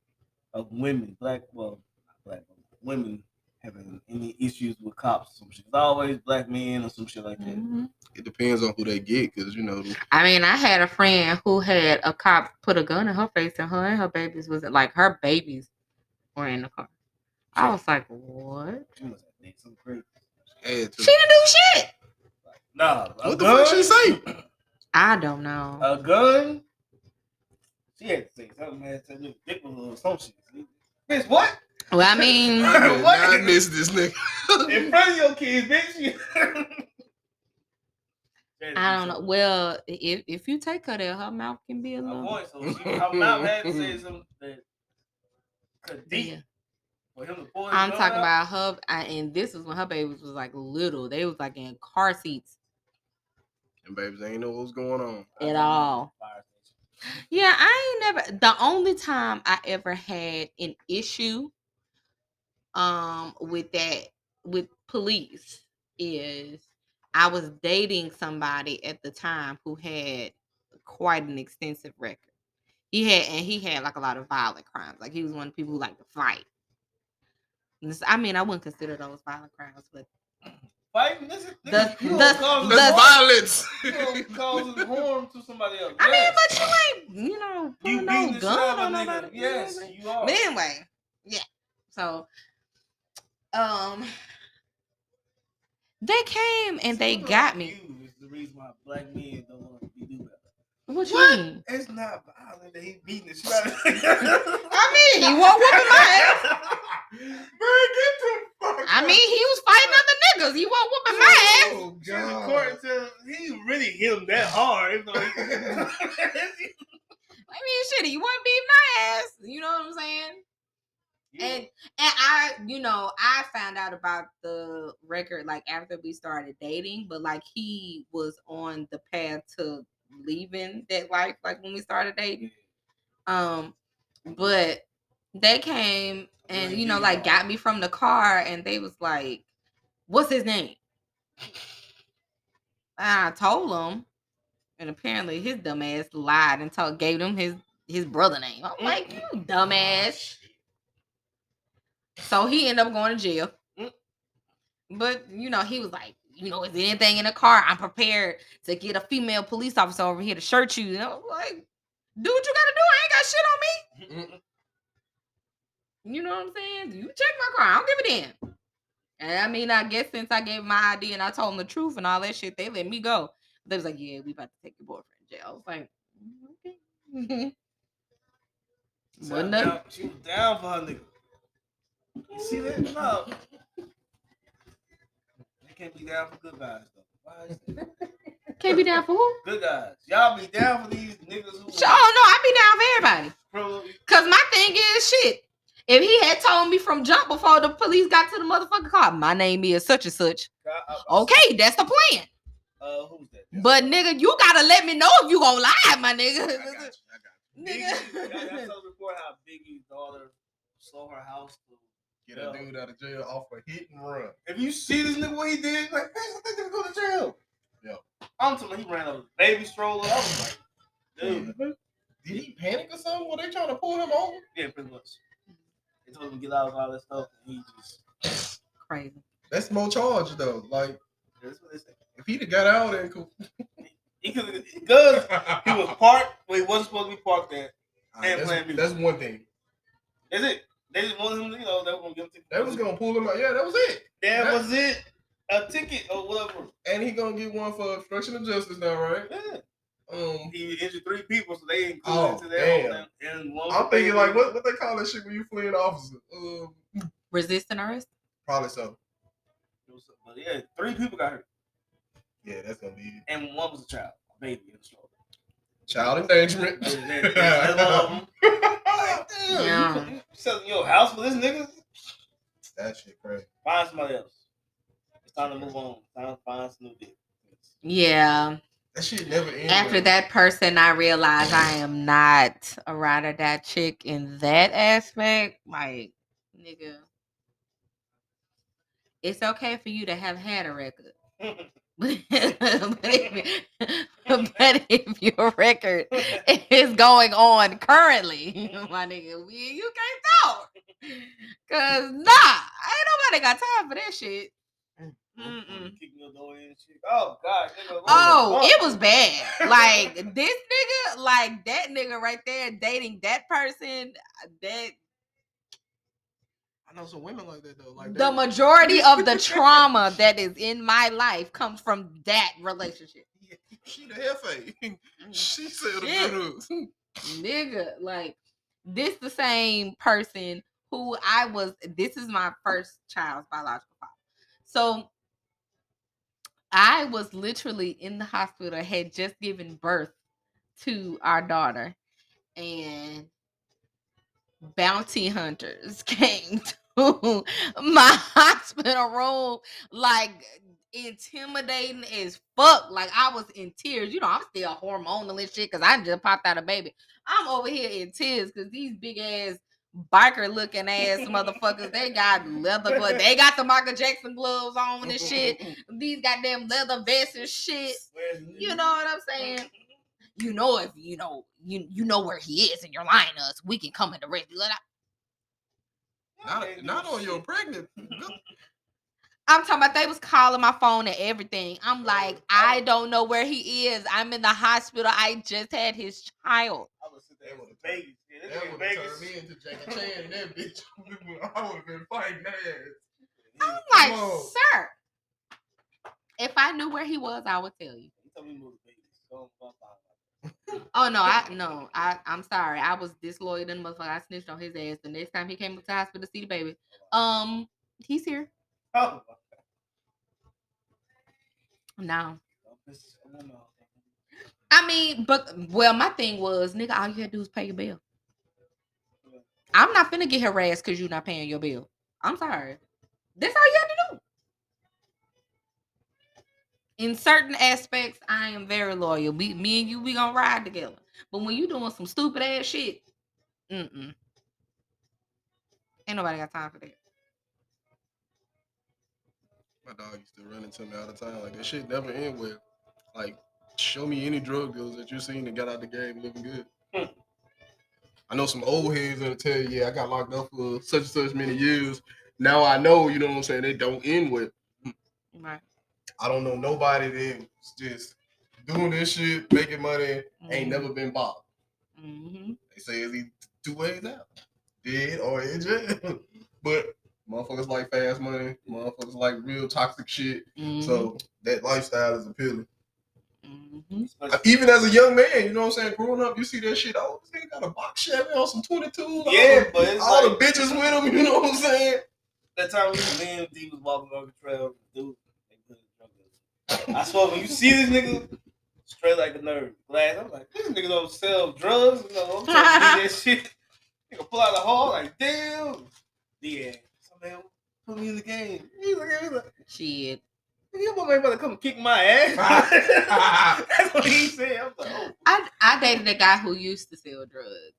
of women, black well, black women having any issues with cops or some shit. It's always black men or some shit like that. Mhm. It depends on who they get, cause you know I mean, I had a friend who had a cop put a gun in her face, and her and her babies was like her babies were in the car. I was like, what? She must have some crazy. She didn't do shit. Nah, a What the fuck she say? I don't know. A gun? She had to say something, man. Said, look, dick was a little some shit. Bitch, what? Well, I mean, (laughs) What? I miss this nigga. In front of your kids, bitch. (laughs) I don't know. Well, if if you take her there, her mouth can be a little. point, so she, her mouth had to say something that Yeah. for him to pull his I'm talking about her, I, and this was when her babies was like little. They was like in car seats And babies ain't know what's going on. at all. Fire station. Yeah, I ain't never. The only time I ever had an issue, um, with that with police is I was dating somebody at the time who had quite an extensive record. He had, and he had like a lot of violent crimes. Like he was one of the people who like to fight. This- I mean, I wouldn't consider those violent crimes, but Fighting, this is, The- nigga, you the- cause the- That's harm- violence. you gonna (laughs) harm to somebody else. I mean, but you ain't, you know, you no gun on of nobody. know what I'm Yes, saying? you are. But anyway, yeah. So, um, they came and they got me. Is the reason why black men don't want to be do better. What you What? mean? It's not violent that he beating the shit out of (laughs) I mean, he won't whooping my ass. (laughs) Man, get the fuck I mean, he was fighting other niggas. He won't whooping my ass. Oh, She in the court and he really hit him that hard. even though he- I mean, shit, he wasn't beat my ass. You know what I'm saying? And and I, you know, I found out about the record like after we started dating, but like he was on the path to leaving that life, like when we started dating. Um, but they came and you know, like got me from the car, and they was like, "What's his name?" And I told them, and apparently his dumb ass lied and told gave them his his brother name. I'm like, you dumbass. So he ended up going to jail. Mm. But you know, he was like, you know, is anything in the car? I'm prepared to get a female police officer over here to shirt you. You know, like, do what you gotta do. I ain't got shit on me. You know what I'm saying? You check my car. I don't give a damn. And I mean, I guess since I gave my ID and I told them the truth and all that shit, they let me go. They was like, yeah, we about to take your boyfriend to jail. I was like, "Mm, okay. (laughs) Was down- She was down for her nigga. You see that? No. (laughs) Can't be down for good guys though. Why is that? (laughs) Can't be down for who? Good guys. Y'all be down for these niggas who Sure, no, I be down for everybody. Cause my thing is shit. If he had told me from jump before the police got to the motherfucking car, my name is such and such. I- I- Okay, that's the plan. Uh, who's that? But nigga, you gotta let me know if you gonna lie, my I got you. nigga. I got you. (laughs) Biggie, y'all- y'all nigga. saw the report how Biggie's daughter sold her house to. Get a dude out of jail off a hit and run. If you see this nigga what he did, like, man, I think they go to jail. Yeah. I'm telling you, he ran a baby stroller. I was like, dude, Did he panic or something? Were they trying to pull him over? yeah, pretty much. They told him to get out of all that stuff, and he just. Crazy. That's more charge though. Like That's what they say. if he'd have got out and cool. (laughs) He could because he was parked where he wasn't supposed to be parked at. Ah, and that's, that's one thing. Is it. They just wanted him, to, you know, they were gonna give him. They was gonna pull him out. Yeah, that was it. That that- was it. A ticket or whatever. And he gonna get one for obstruction of justice now, right? Yeah. Um, He injured three people, so they included Oh, into that. damn. And one I'm thinking baby. like what what they call that shit when you flee an officer. Um, Resisting arrest? probably so. But yeah, three people got hurt, Yeah, that's gonna be it. and one was a child, a baby in the stroller. Child endangerment. That- that- that's all of them. Like, damn, Yeah. you, you selling your house for this nigga? that shit crazy. Find somebody else. It's time to move on. Time to find some new dick. Yeah. That shit never ends. After that person, I realized I am not a ride or die chick in that aspect. Like, nigga, it's okay for you to have had a record. (laughs) (laughs) (laughs) but, if, your record is going on currently, (laughs) my nigga, we, you can't talk. Cause nah, ain't nobody got time for that shit. Oh God. Oh, it was bad. Like this nigga, like that nigga right there dating that person. That I know some women like that though. Like the majority of the (laughs) trauma that is in my life comes from that relationship. she the hefe. Mm. (laughs) she said the (laughs) nigga like this the same person who i was this is my first child's biological father so i was literally in the hospital had just given birth to our daughter and bounty hunters came to (laughs) my hospital room like intimidating as fuck. Like I was in tears. You know, I'm still hormonal and shit because I just popped out a baby. I'm over here in tears because these big ass biker looking ass motherfuckers, they got leather gloves. They (laughs) got the Michael Jackson gloves on and shit. (laughs) These goddamn leather vests and shit. You know what I'm saying? You know if you know you you know where he is and you're lying to us, we can come and arrest you. Like, Not, not on your pregnant. (laughs) I'm talking about they was calling my phone and everything. I'm oh, like, I don't know where he is. I'm in the hospital. I just had his child. I was sitting there That in would've Yeah, That would nigga have turned me into Jackie Chan. That bitch. (laughs) I would have been fighting ass. I'm like, sir. If I knew where he was, I would tell you. He told me to move to Vegas. Go fuck out. Oh no, I (laughs) no, I I'm sorry. I was disloyal to the motherfucker. I snitched on his ass. The next time he came to the hospital to see the baby, um, he's here Oh, now. don't piss someone off. I mean, but well, my thing was, nigga, all you had to do is pay your bill. I'm not finna get harassed because you're not paying your bill. I'm sorry. That's all you have to do. In certain aspects, I am very loyal. We, me and you, we gonna ride together. But when you doing some stupid ass shit, mm-mm. Ain't nobody got time for that. My dog used to run into me all the time. Like that shit never end with, Like, show me any drug dealers that you seen that got out the game looking good. Hmm. I know some old heads that'll tell you, yeah, I got locked up for such and such many years. Now I know, you know what I'm saying, they don't end with. Right. I don't know nobody that's just doing this shit, making money, ain't Mhm. never been bothered. Mhm. They say is he two ways out, dead or in jail. (laughs) but motherfuckers like fast money, motherfuckers like real toxic shit. Mhm. So that lifestyle is appealing. Mhm. Uh, Even as a young man, you know what I'm saying? Growing up, you see that shit. Oh, this nigga got a box Chevy on some 22. Yeah, but it's all like the bitches with him. You know what I'm saying? that time we was in, D was walking on the trail, dude. they put his drug dealer. I swear, when you see this nigga, straight like a nerd, glass, I'm like, this nigga don't sell drugs. You know, I'm trying to do that shit. (laughs) Nigga pull out the hall, like, damn. Yeah, so man, put me in the game. He's like, he's like, Shit. nigga, your mama about to come kick my ass. (laughs) That's what he said. I was like, oh. I I dated a guy who used to sell drugs.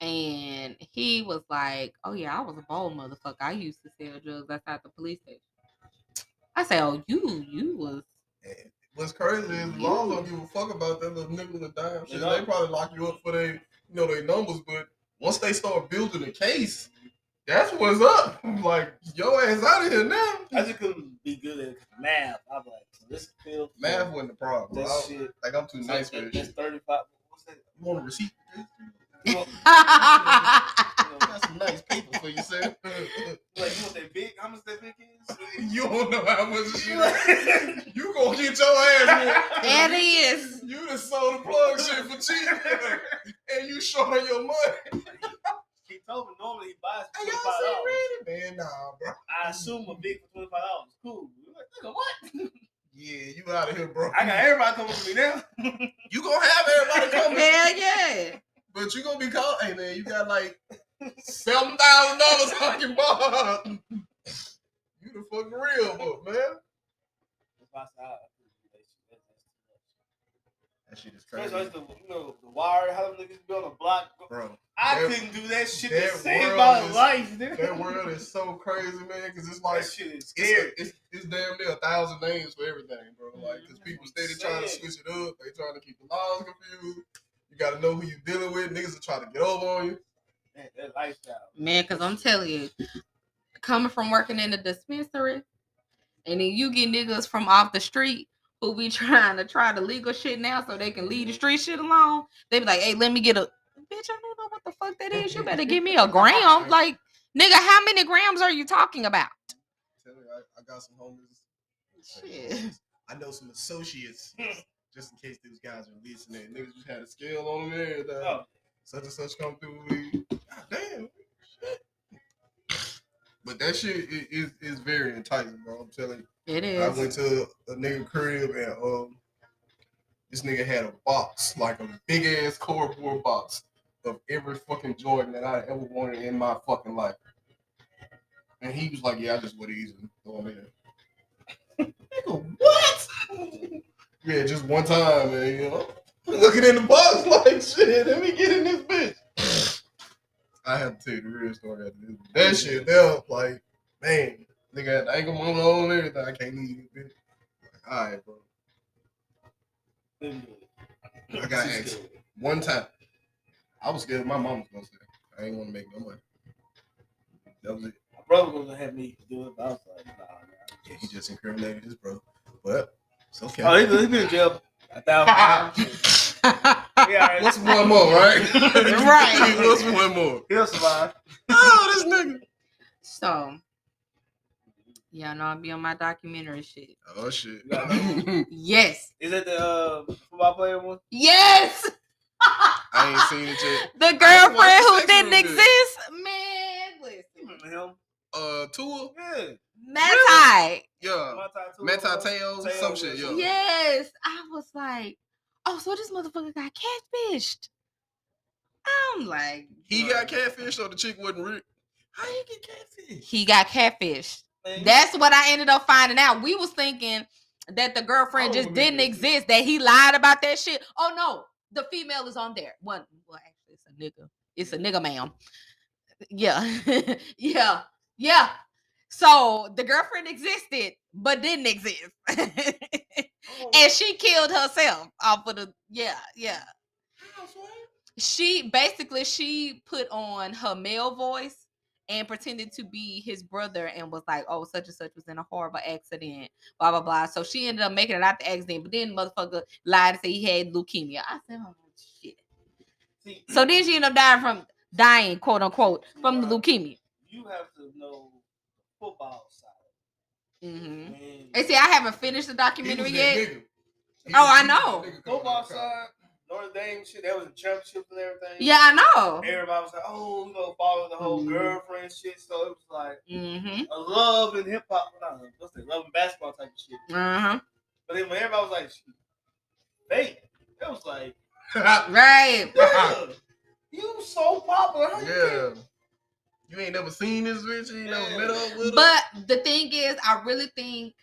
And he was like, Oh yeah, I was a bold motherfucker. I used to sell drugs outside the police station. I say, Oh, you you was eh, What's crazy is laws don't give a fuck about that little nickel and dime shit. You? They probably lock you up for they, you know, their numbers, but once they start building a case, that's what's up. Like, your ass out of here now. I just couldn't be good at math. I'm like, so this feel Math wasn't the problem. That I- shit. like, I'm too nice for That- this That's 35. What's that? You want a receipt? (laughs) (laughs) You got some nice paper for you, sir. like, you want that big? How much that big is? you don't know how much shit. Like- (laughs) You gonna get your ass whooped. There it is. You just sold the plug shit for cheap, and you short on your money. he told me normally he buys Hey, for y'all twenty-five dollars. see ready? Man, nah, bro. I assume a big for twenty-five dollars. Cool. We're like, nigga, what? Yeah, you out of here, bro. I got everybody coming to me now. You gonna have everybody coming, Hell yeah. but you gonna be called. Hey man, you got like seven thousand dollars on your bar. You the fucking real book, man. I couldn't do that shit. That's- that's too much. That is Especially the, you know, the wire, how them niggas be on the block. bro. I That- couldn't do that shit that to save world my is- life, dude. That world is so crazy, man. Because it's like that shit is it's, scary. it's, it's damn near a thousand names for everything, bro. Like, because Mhm. people steady trying to switch it up. They trying to keep the laws confused. You got to know who you dealing with. Niggas are trying to get over on you. Man, that lifestyle. Man, because I'm telling you, coming from working in the dispensary, and then you get niggas from off the street who be (laughs) trying to try the legal shit now so they can leave the street shit alone. They be like, hey, let me get a bitch. I don't know what the fuck that is. You better give me a gram. (laughs) Like, nigga, how many grams are you talking about? Tell you, I, I got some homies. Shit. I know some associates, just in case these guys are listening. Niggas just had a scale on them and everything. Oh, Such and such come through. We, God damn. shit. But that shit i- is, is very enticing, bro. I'm telling you. It I went to a nigga crib and um, this nigga had a box, like a big ass cardboard box of every fucking Jordan that I ever wanted in my fucking life. And he was like, "Yeah, I just would easily throw them in." (laughs) Nigga, what? yeah, just one time, man. You know, looking in the box (laughs) like shit. Let me get in this bitch. I have to tell you the real story after this. That shit, there, like, man, nigga had the ankle monitor on and everything. I can't leave this bitch. Like, all right, bro. I got asked one time. I was scared my mom was gonna say. I ain't want to make no money. That was it. My brother was gonna have me do it, but I was like, nah, man. Yeah, he just incriminated his bro. But it's okay. Oh, he, he been in jail a thousand (laughs) times. Yeah. What's one more, right? (laughs) Right. (laughs) What's one more? He'll survive. Oh, this nigga. so, yeah, know I'll be on my documentary shit. Oh shit. (laughs) Yes. Is it the uh, football player one? Yes. I ain't seen it yet. The girlfriend who didn't room video. exist. Man, You listen. remember him? Uh, Tua. Yeah. Matai. Yeah. Mata Meta Tails, some shit. Yeah. Yes. I was like, oh, so this motherfucker got catfished. I'm like, He got catfished so the chick wasn't real. How you get catfish? he got catfished. Man, That's what I ended up finding out. We was thinking that the girlfriend just didn't exist, that he lied about that shit. Oh no, the female is on there. One, well, actually, it's a nigga. It's a nigga, ma'am. Yeah, (laughs) yeah, yeah. So the girlfriend existed, but didn't exist, (laughs) Oh. and she killed herself off of the. Yeah, yeah. She basically she put on her male voice and pretended to be his brother and was like, "Oh, such and such was in a horrible accident." Blah blah blah. So she ended up making it out the accident, but then motherfucker lied and said he had leukemia. I said, "Oh shit." See, So then she ended up dying from dying, quote unquote, from the leukemia. you have to know football. Mm-hmm. Man, And see, I haven't finished the documentary yet. nigga. He Oh, I know. football coming out. side, Notre Dame shit, that was a championship and everything. Yeah, I know. Everybody was like, oh, you know, follow the whole Mhm. girlfriend shit. So it was like Mm-hmm. a love and hip hop, not what's that, love and basketball type of shit. Uh-huh. But then when everybody was like, fake, it was like, Right. nigga, you so popular. How Yeah. get- You ain't never seen this bitch. You ain't never met up with her. But the thing is, I really think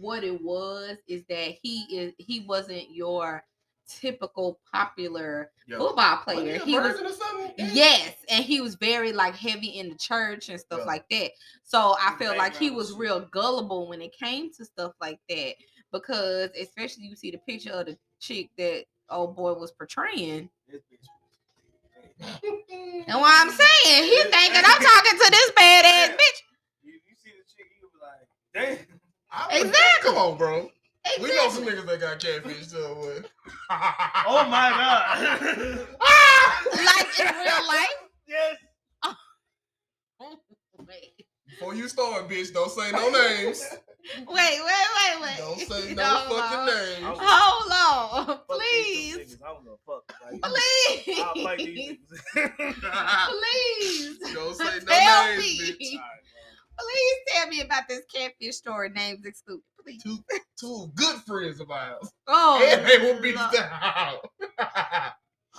what it was is that he is he wasn't your typical popular Yo, football wasn't player. a He was virgin or something? yes, and he was very like heavy in the church and stuff Yeah. like that. So I His felt like he was shit. real gullible when it came to stuff like that because especially you see the picture of the chick that old boy was portraying. This bitch. And what I'm saying, he thinking I'm talking to this bad ass bitch. You, you see the chick, you be like, damn. I would- Exactly. Come on, bro. We know some niggas that got catfish too. boy. (laughs) Oh my god. (laughs) like in real life. yes. Oh, (laughs) Wait, Before you start, bitch, don't say no names. (laughs) wait, wait, wait, wait. Don't say (laughs) no Hold fucking on. names. Hold on, please, niggas. I don't know. Fuck. Like, please, I'll fight these (laughs) please. Don't say no Tell names, me. bitch. Alright, Please tell me about this catfish story. Names excluded. Please. Two, two good friends of ours. Oh, and they will beat Lord. down.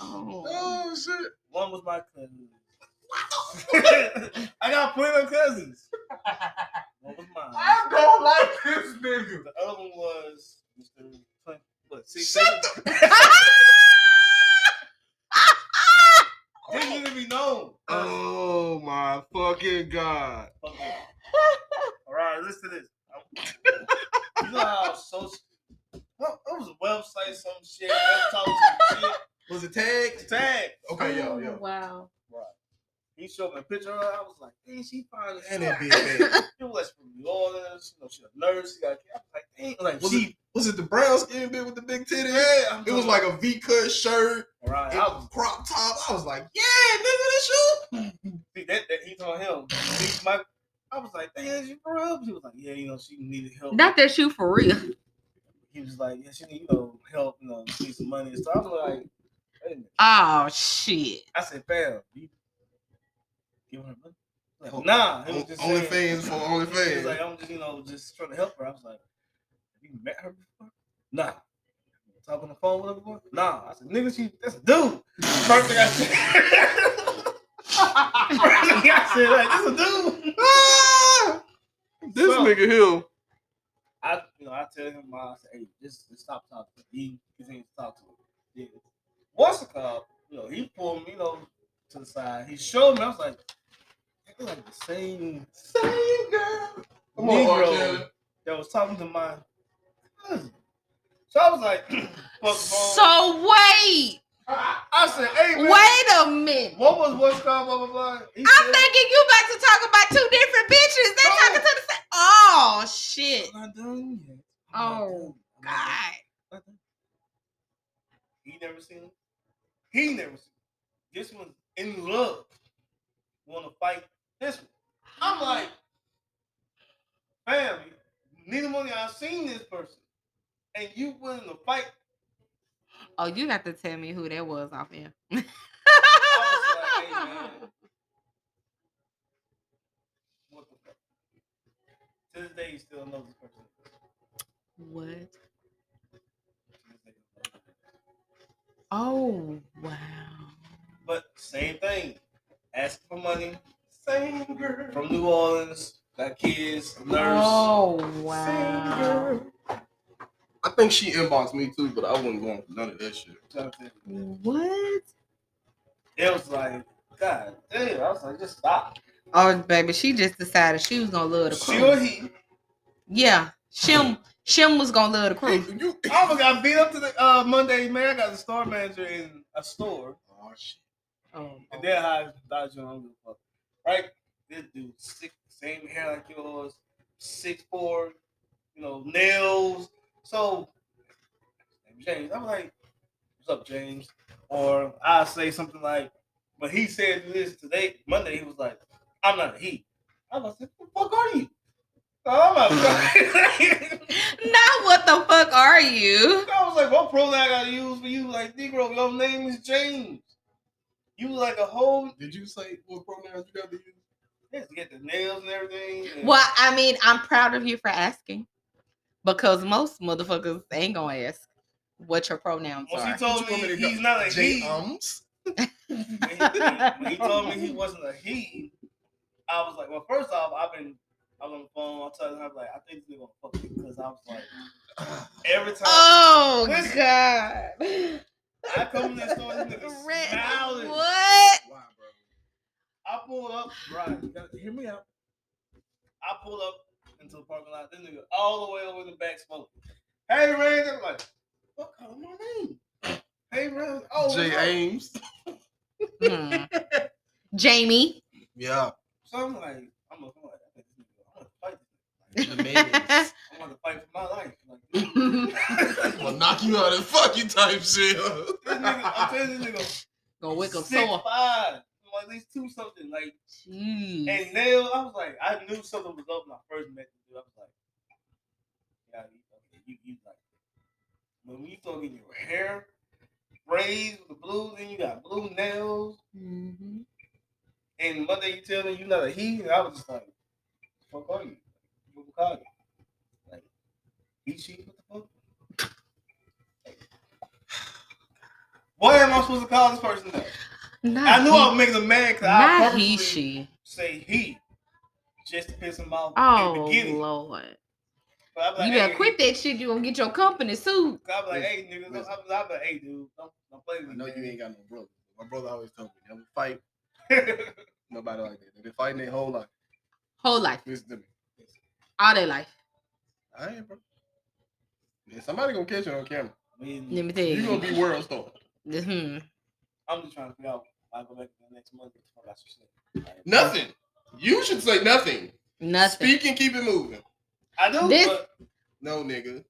Oh. oh shit. One was my cousin. (laughs) I got plenty of cousins. One was mine. I don't like this nigga. The other one was Mr. Clint. What? Six Shut seven? (laughs) (laughs) Didn't even be known. Oh my fucking god. Fuck yeah. All right, listen to this. You know how social. What, what was a website, some shit, that talks some shit. Was it tagged? Tag. Okay, yo, Oh, yo. Wow. Right. He showed me a picture of her. I was like, dang, she fine as And fuck. it a baby. She was from New Orleans. You know, she a nurse. She got. I was like, dang, like Was she. it was it the brown skin bit with the big titties? Yeah, I'm It was like a V cut shirt, All right, it I was was crop top. I was like, yeah, nigga, this you. (laughs) see, that, that he told him. See, my, I was like, dang, is you for real? He was like, yeah, you know, she needed help. Not that shoe for real. he was like, yeah, she need, you know, help, you know, need some money and stuff. I was like, wait a minute. Oh shit. I said, fam, you give her money? Like, Oh, nah, he was just Only saying- fans for only He was fans. like, I'm just, you know, just trying to help her. I was like, have you met her before? Nah. Talk on the phone with her before? Nah. I said, nigga, she that's a dude. First thing I said. (laughs) First thing I said, like, this a dude. Ah! this So- nigga here. I, you know, I tell him, I said, hey, just, just stop talking. He continues to talk to him. Yeah. What's the call? You know, he pulled me, you know, to the side. He showed me. I was like, like the same Same girl. Come on, Negro Kelly. that was talking to my cousin. So I was like, (clears throat) fuck the phone. So wait. I said, hey, man, Wait a minute. what was what's called, blah, blah, blah. He I'm said, thinking you about to talk about two different bitches. They No. talking to the same. Oh shit. I'm not done yet. I'm Oh done. Not God. done. Not. He never seen him. He never seen him. This one's in love. Want to fight this. I'm like, fam, neither one of y'all seen this person. And you willing to fight Oh, you got to tell me who that was off here. like, hey. What the fuck? To this day, he still knows this person. what? To this day, he knows this person. Oh wow. But same thing. Ask for money Same girl. from New Orleans. Got kids, a nurse. Oh Same wow. girl. I think she inboxed me too, but I wasn't going for none of that shit. What? It was like, God damn. I was like, just stop. Oh baby, she just decided she was gonna love the She or crew. he. Yeah, Shim Shim was gonna love the Hey, crew. you. I almost got beat up to the uh, Monday, man. I got the store manager in a store. Oh shit. Oh, And then I don't give a fuck. Right? This dude, sick, same hair like yours, six four, you know, nails. So, James, I'm like, what's up, James? Or I say something like, but he said this today, Monday, he was like, I'm not a he. I was like, what the fuck are you? I'm like, (laughs) Now what the fuck are you? I was like, what pronoun I gotta use for you? Like, Negro, your name is James. You like a whole Did you say what pronouns you got to use? Yes, get the nails and everything. and- Well, I mean, I'm proud of you for asking. Because most motherfuckers ain't gonna ask what your pronouns Once he are. told you me me to go- he's not a J he, ums. when he, told me he wasn't a he, I was like, well, first off, I've been, I was on the phone. I told him, I'm like, I think he's gonna fuck me because I was like, (sighs) every time Oh Listen. God. I come in that store, this nigga (laughs) Red- smiling. What? Why, bro? I pull up, right? You gotta hear me out. I pull up into the parking lot. This nigga all the way over the back smoking. Hey, Ray, I'm like, what call my name? Hey, Ray. Oh, J what's up? Ames. Hmm. (laughs) Jamie. Yeah. So I'm like, I'm gonna, I'm like, I think this nigga, I'm gonna fight this The man. (laughs) I'm gonna fight for my life. Like, (laughs) I'm gonna knock you out and fuck you type shit. this nigga, I'm telling this nigga, Gonna wake up six sore. five, like at least two something. Like, Jeez. and nail, I was like, I knew something was up when I first met the dude. I was like, yeah, you, okay, you, you like, when you start getting your hair braids with the blue, then you got blue nails. Mhm. And Monday you tell me you're not a he, and I was just like, fuck are you? What we call you? Like, he, she, what the fuck? What am I supposed to call this person though? Not I knew he, I was making him mad because I not purposely he, she. say he just to piss him off in the Oh beginning. Lord. But I'm like, You better hey, quit that shit. You gonna get your company sued. I'm like, hey, nigga, I'm, Listen. I'm, I'm like, hey, dude, don't, don't play with I me. know you ain't got no brother. My brother always told me, never fight (laughs) nobody like that. They've been fighting their whole life. Whole life. Listen to me. All their life. I ain't, bro. Yeah, somebody gonna catch it on camera. I mean, Let me tell You You gonna be world star. Hmm. I'm just trying to figure out why I go back to the next month. Fuck out some shit. Like, Nothing. You should say nothing. Nothing. Speak and keep it moving. I do, This- but No, nigga.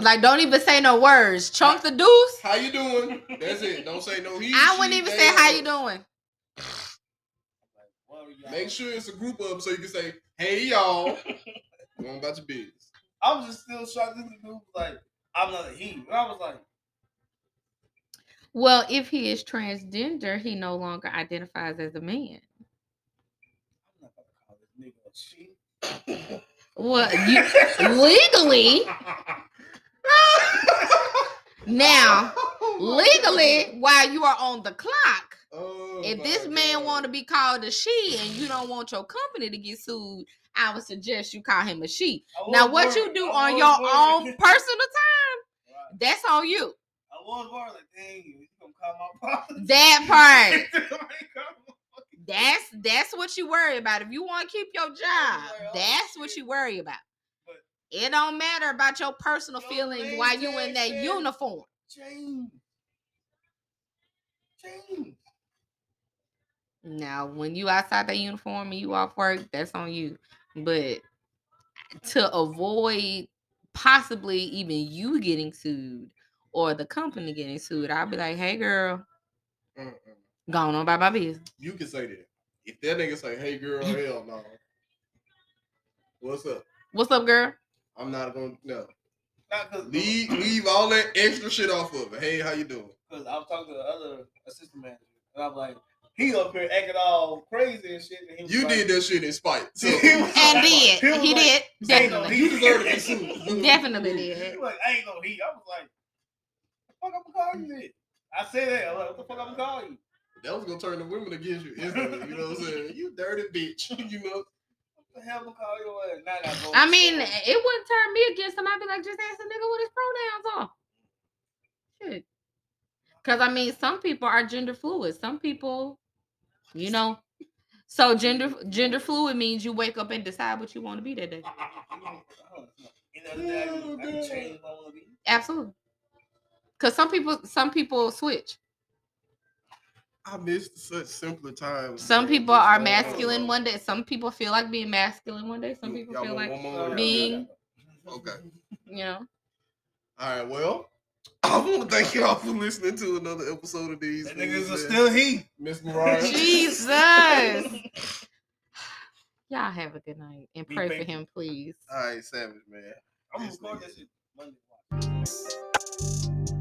Like, don't even say no words. Chunk the deuce. How you doing? That's it. Don't say no he. I wouldn't she, even they, say how you doing. like, what are y'all- Make sure it's a group of them so you can say, hey y'all. (laughs) Go on about your business. I was just still shocked. This dude was like, I'm not a he. And I was like, Well, if he is transgender, he no longer identifies as a man. I'm not gonna call this nigga a she. Well, (laughs) you, legally, now legally, while you are on the clock, Oh, if my this man God. want to be called a she and you don't want your company to get sued, I would suggest you call him a she. Now, what worried. you do on your worried. own personal time, Right. that's on you. I was worried, like, dang, you gonna call my? That part. (laughs) That's that's what you worry about. If you want to keep your job, oh, that's what you worry about. But- It don't matter about your personal feelings man while you in that that. uniform. James. James. Now, when you outside that uniform and you off work, that's on you. But to avoid possibly even you getting sued or the company getting sued, I'll be like, hey girl, Mm-mm. going on by my business. You can say that. If that nigga say, "Hey girl, (laughs) hell no," what's up? What's up, girl? I'm not gonna no. Not uh, Leave leave all that extra shit off of it. Hey, how you doing? Because I was talking to the other assistant manager, and I'm like, he up here acting all crazy and shit. And he You like, did that shit in spite. So (laughs) He was And like- did. he was He like, did. "Ain't no Definitely. you (laughs) he." deserve to get sued. Definitely He did. was like, I ain't no he. I was like, the fuck I'm gonna call you? I said that. I'm like, what the fuck I'm gonna call you? That was gonna turn the women against you instantly. You know what I'm saying? You dirty bitch. (laughs) you know. What the hell I'm gonna call your I. I mean, it wouldn't turn me against him. I'd be like, just ask the nigga what his pronouns are. Shit. Because I mean, some people are gender fluid. Some people, you know. So gender gender fluid means you wake up and decide what you want to be that day. Any other day, I can, I can change what I wanna be. Absolutely. Because some people some people switch. I missed such simpler times. Some people are masculine one day. Some people feel like being masculine one day. Some people y'all feel like being- Okay. (laughs) you know. All right. Well, I want to thank y'all for listening to another episode of these. That niggas are still he. Miss Mariah. (laughs) Jesus. (laughs) Y'all have a good night and pray for him, please. All right, Savage man. I'm gonna This record nigga. Monday.